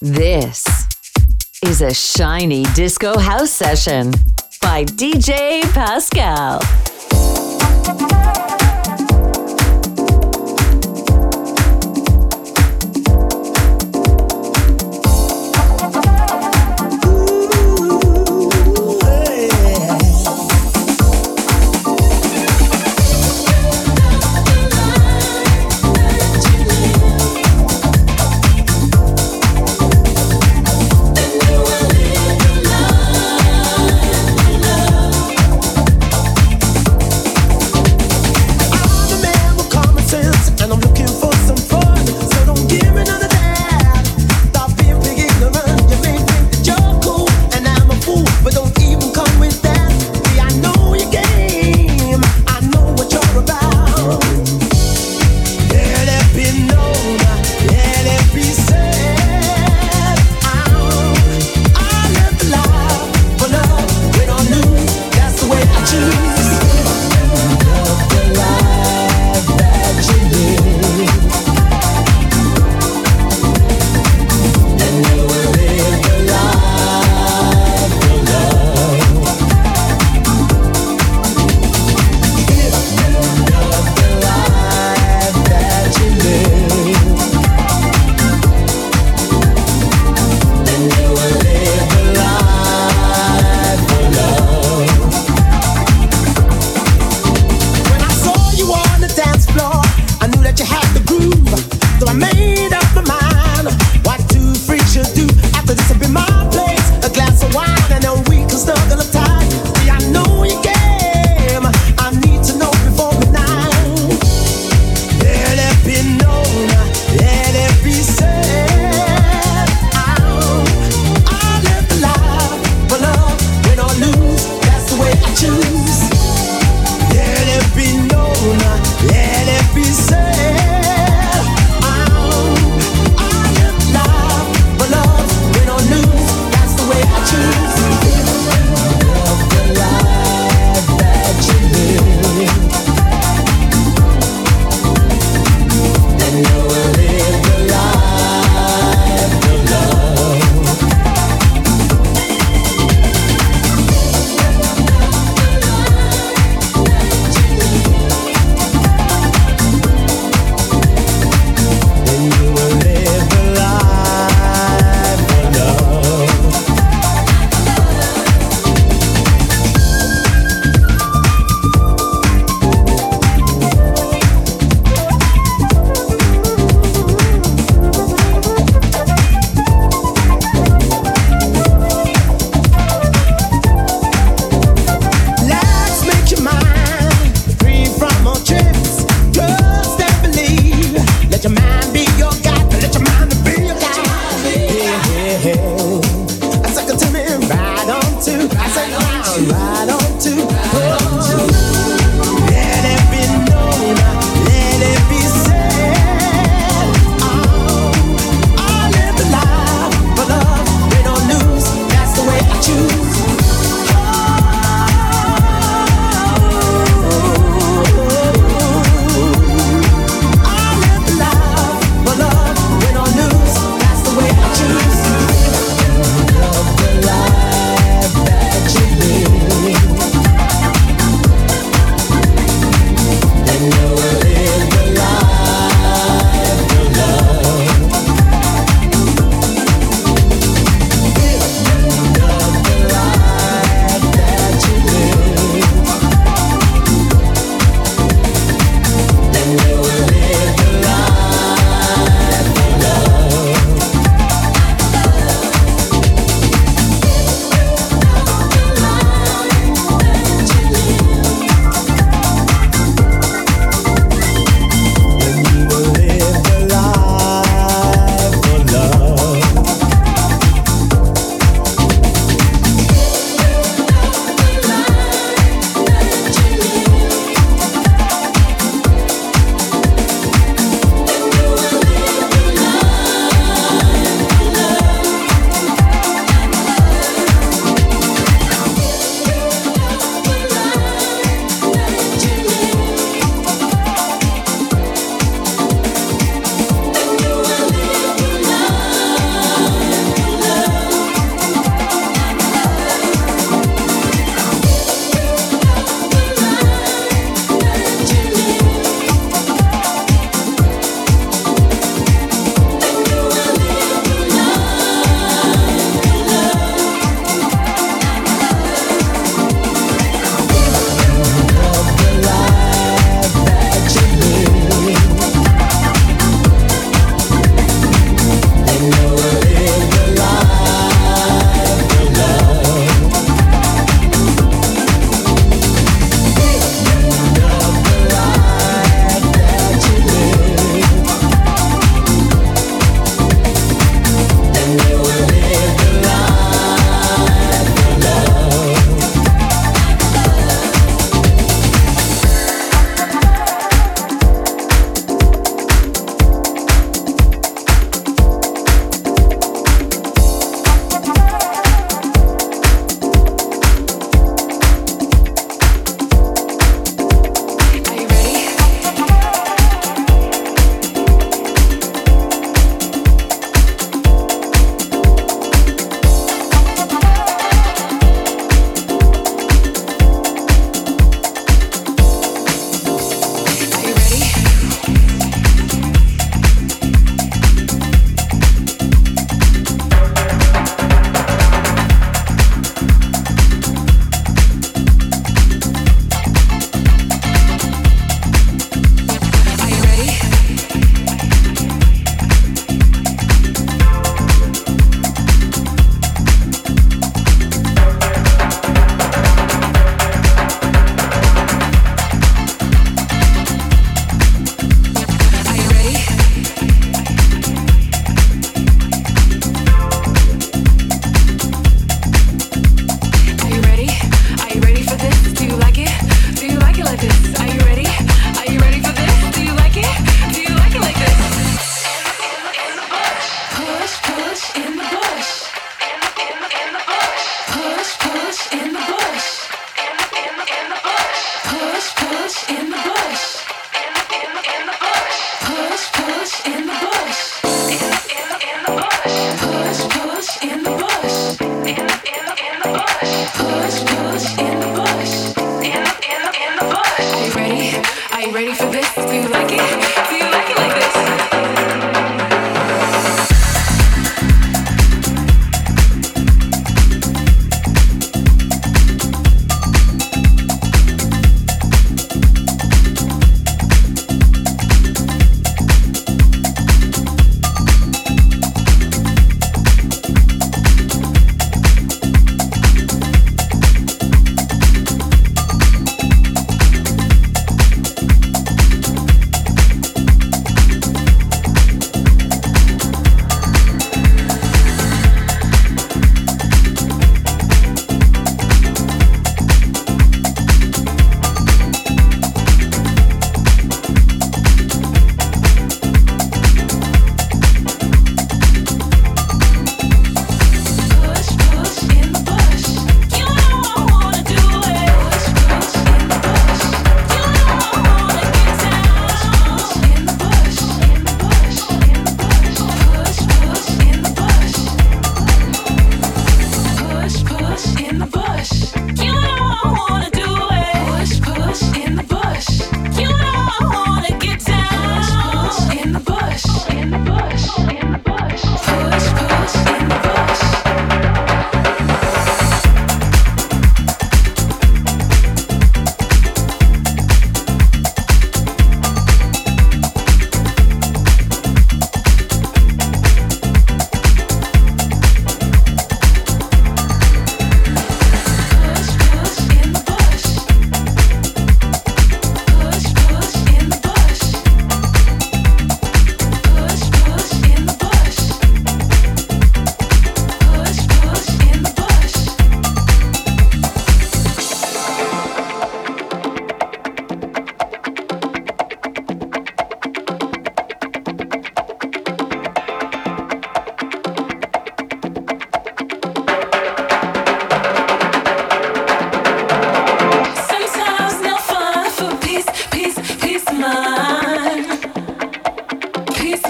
This is a shiny disco house session by DJ Pascal.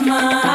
mama.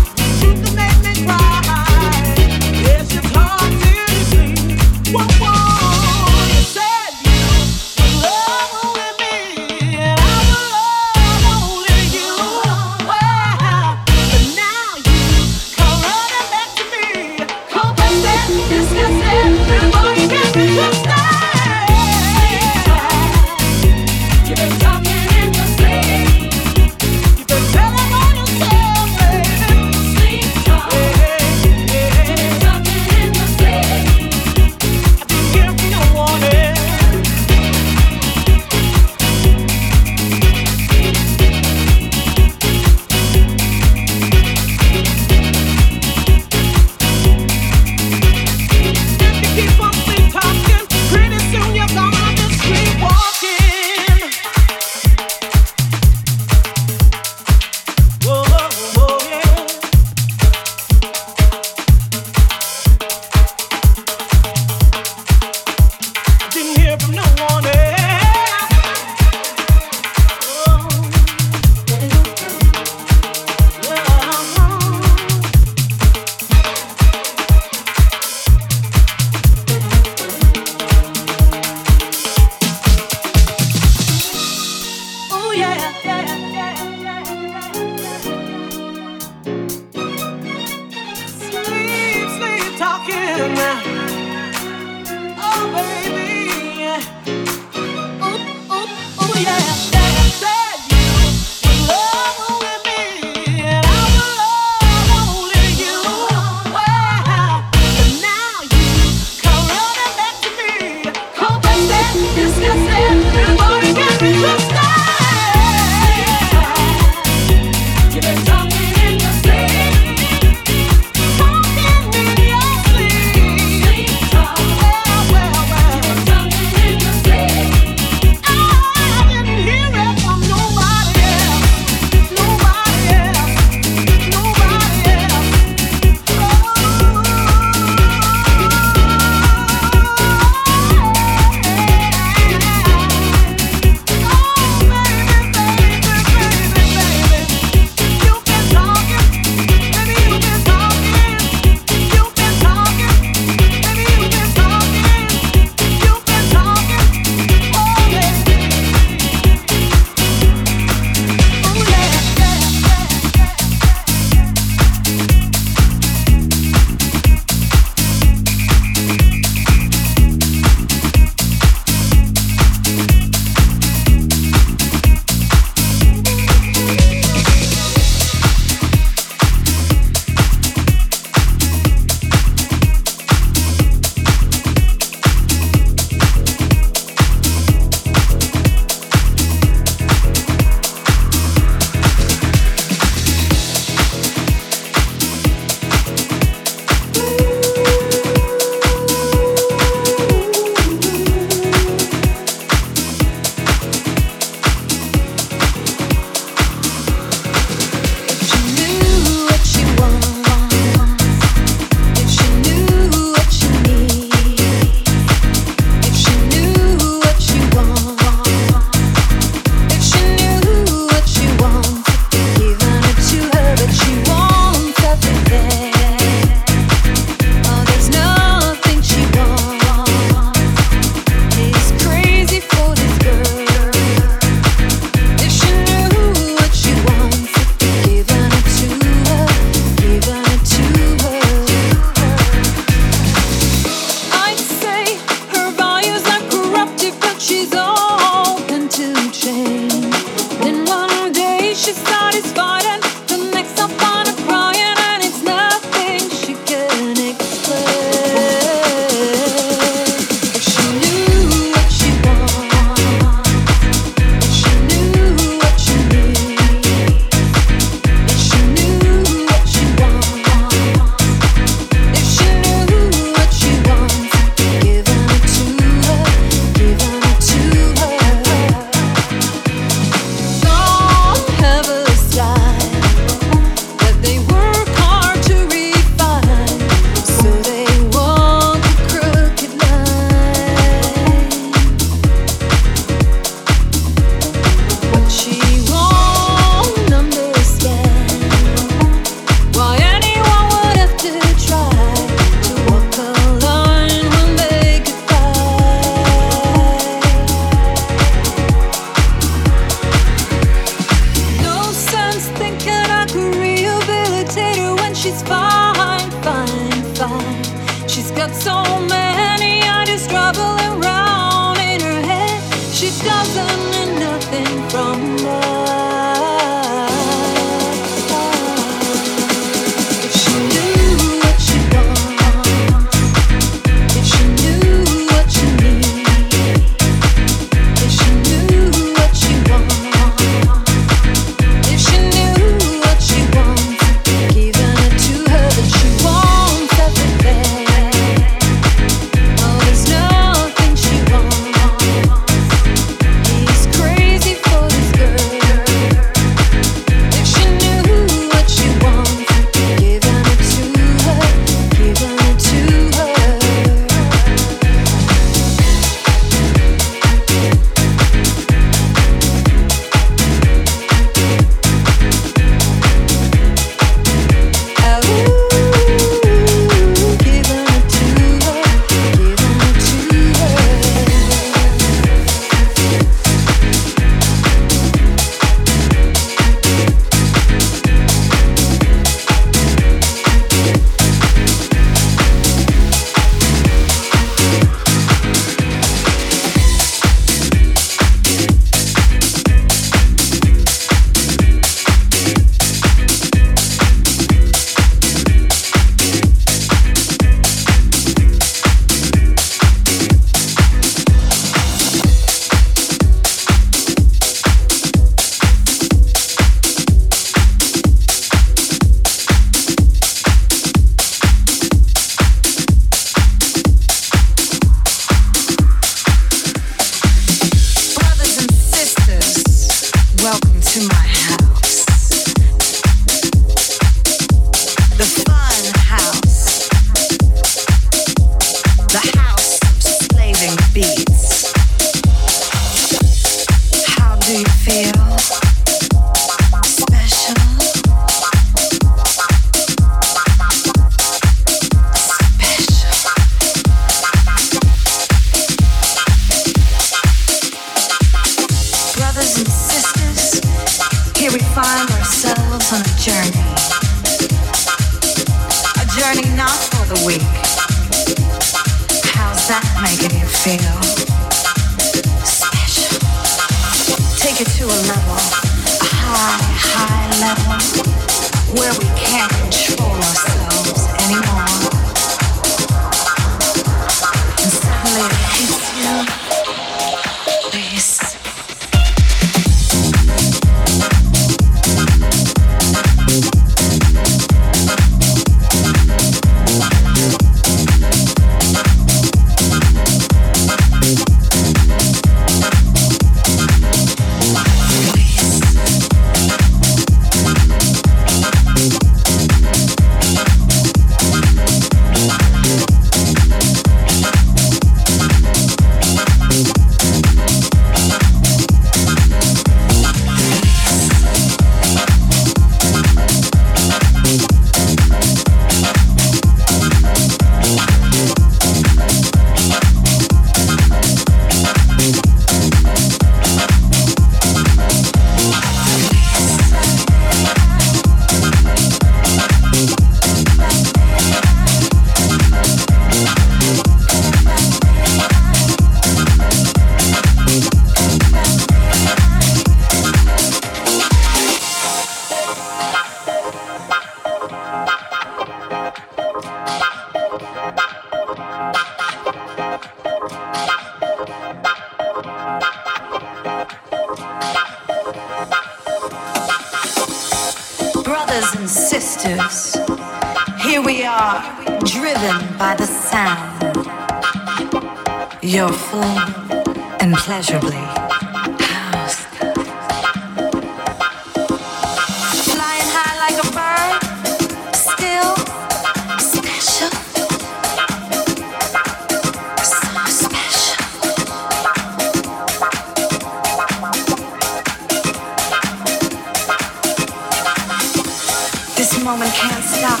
can't stop.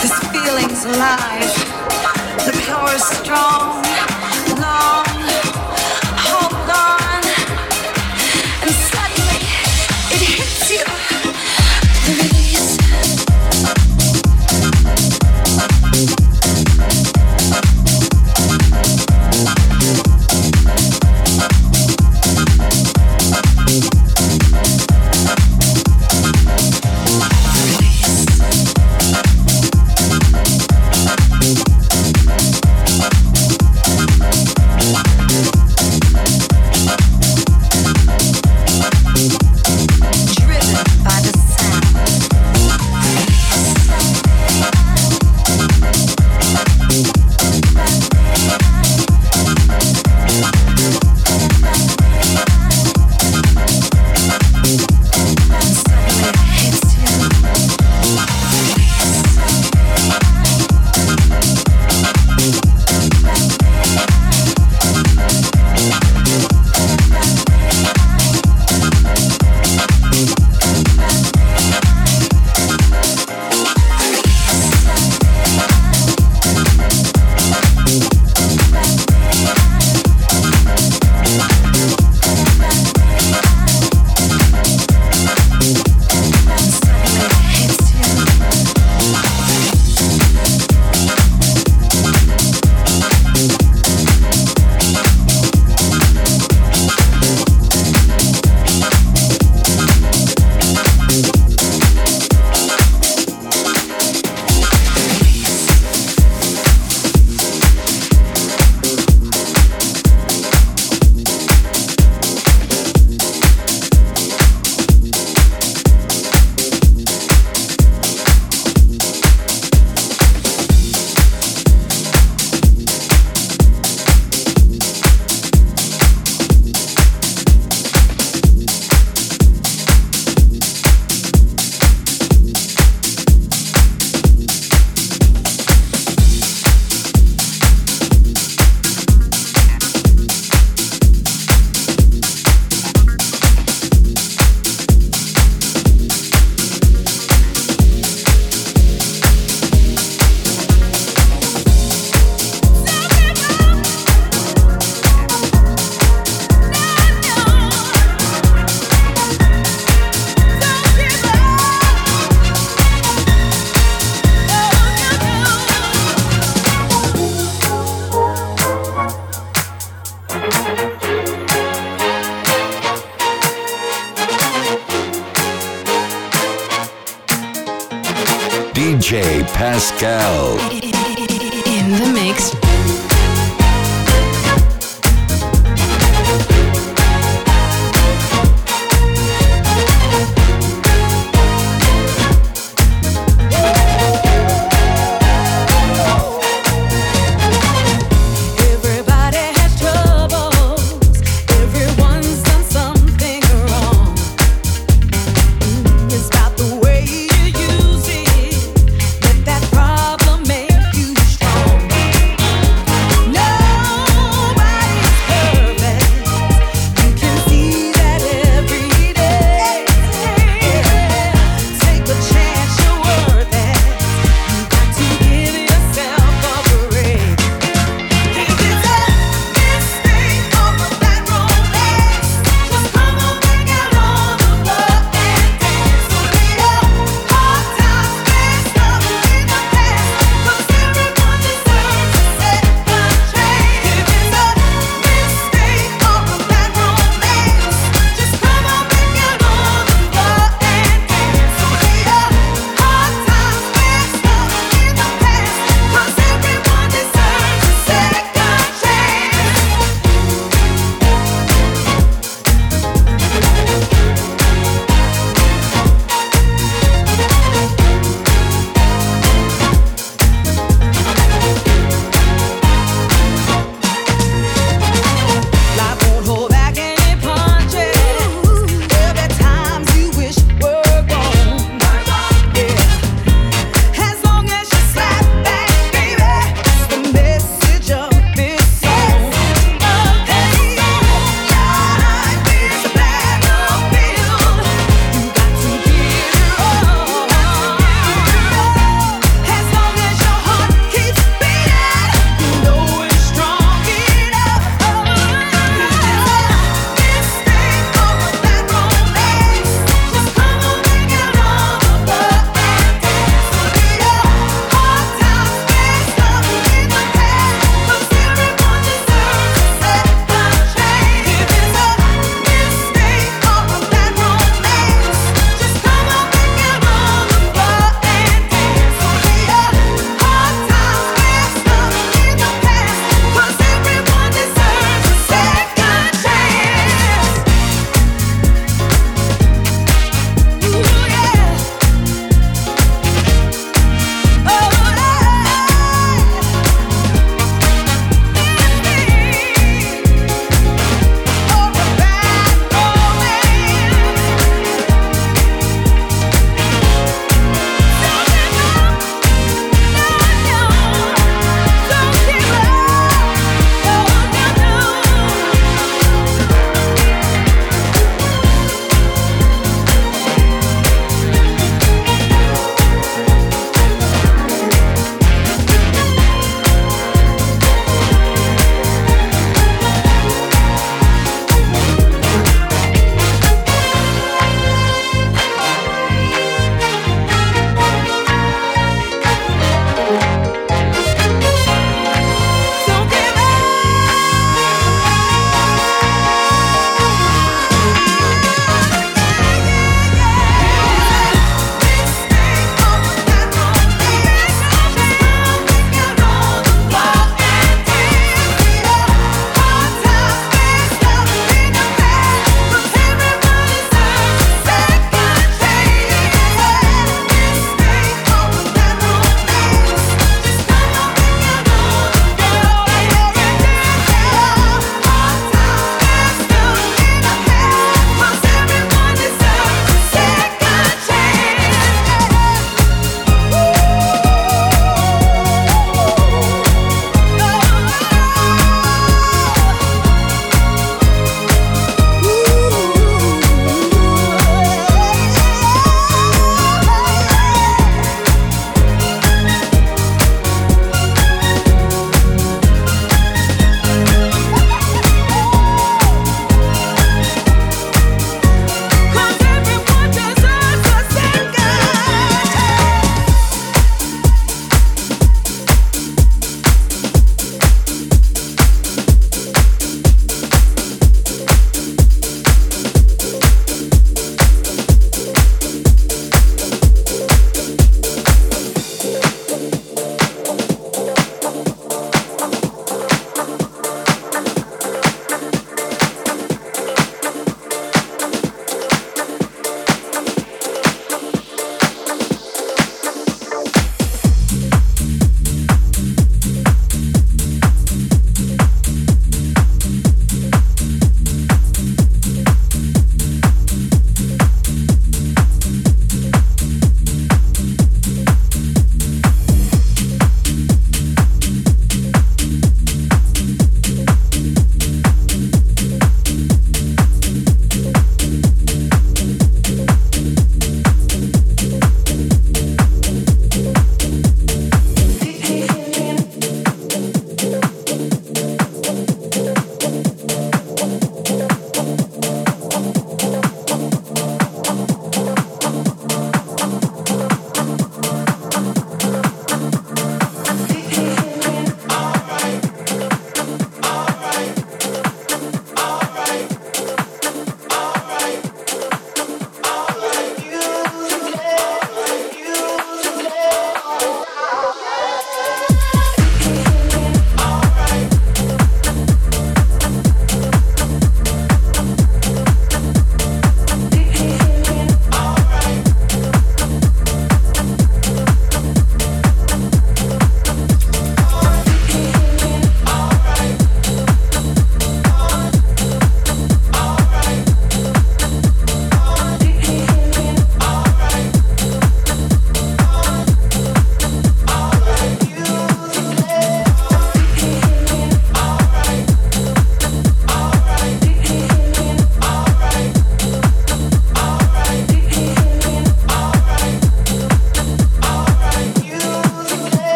This feeling's alive. The power's strong. Pascal.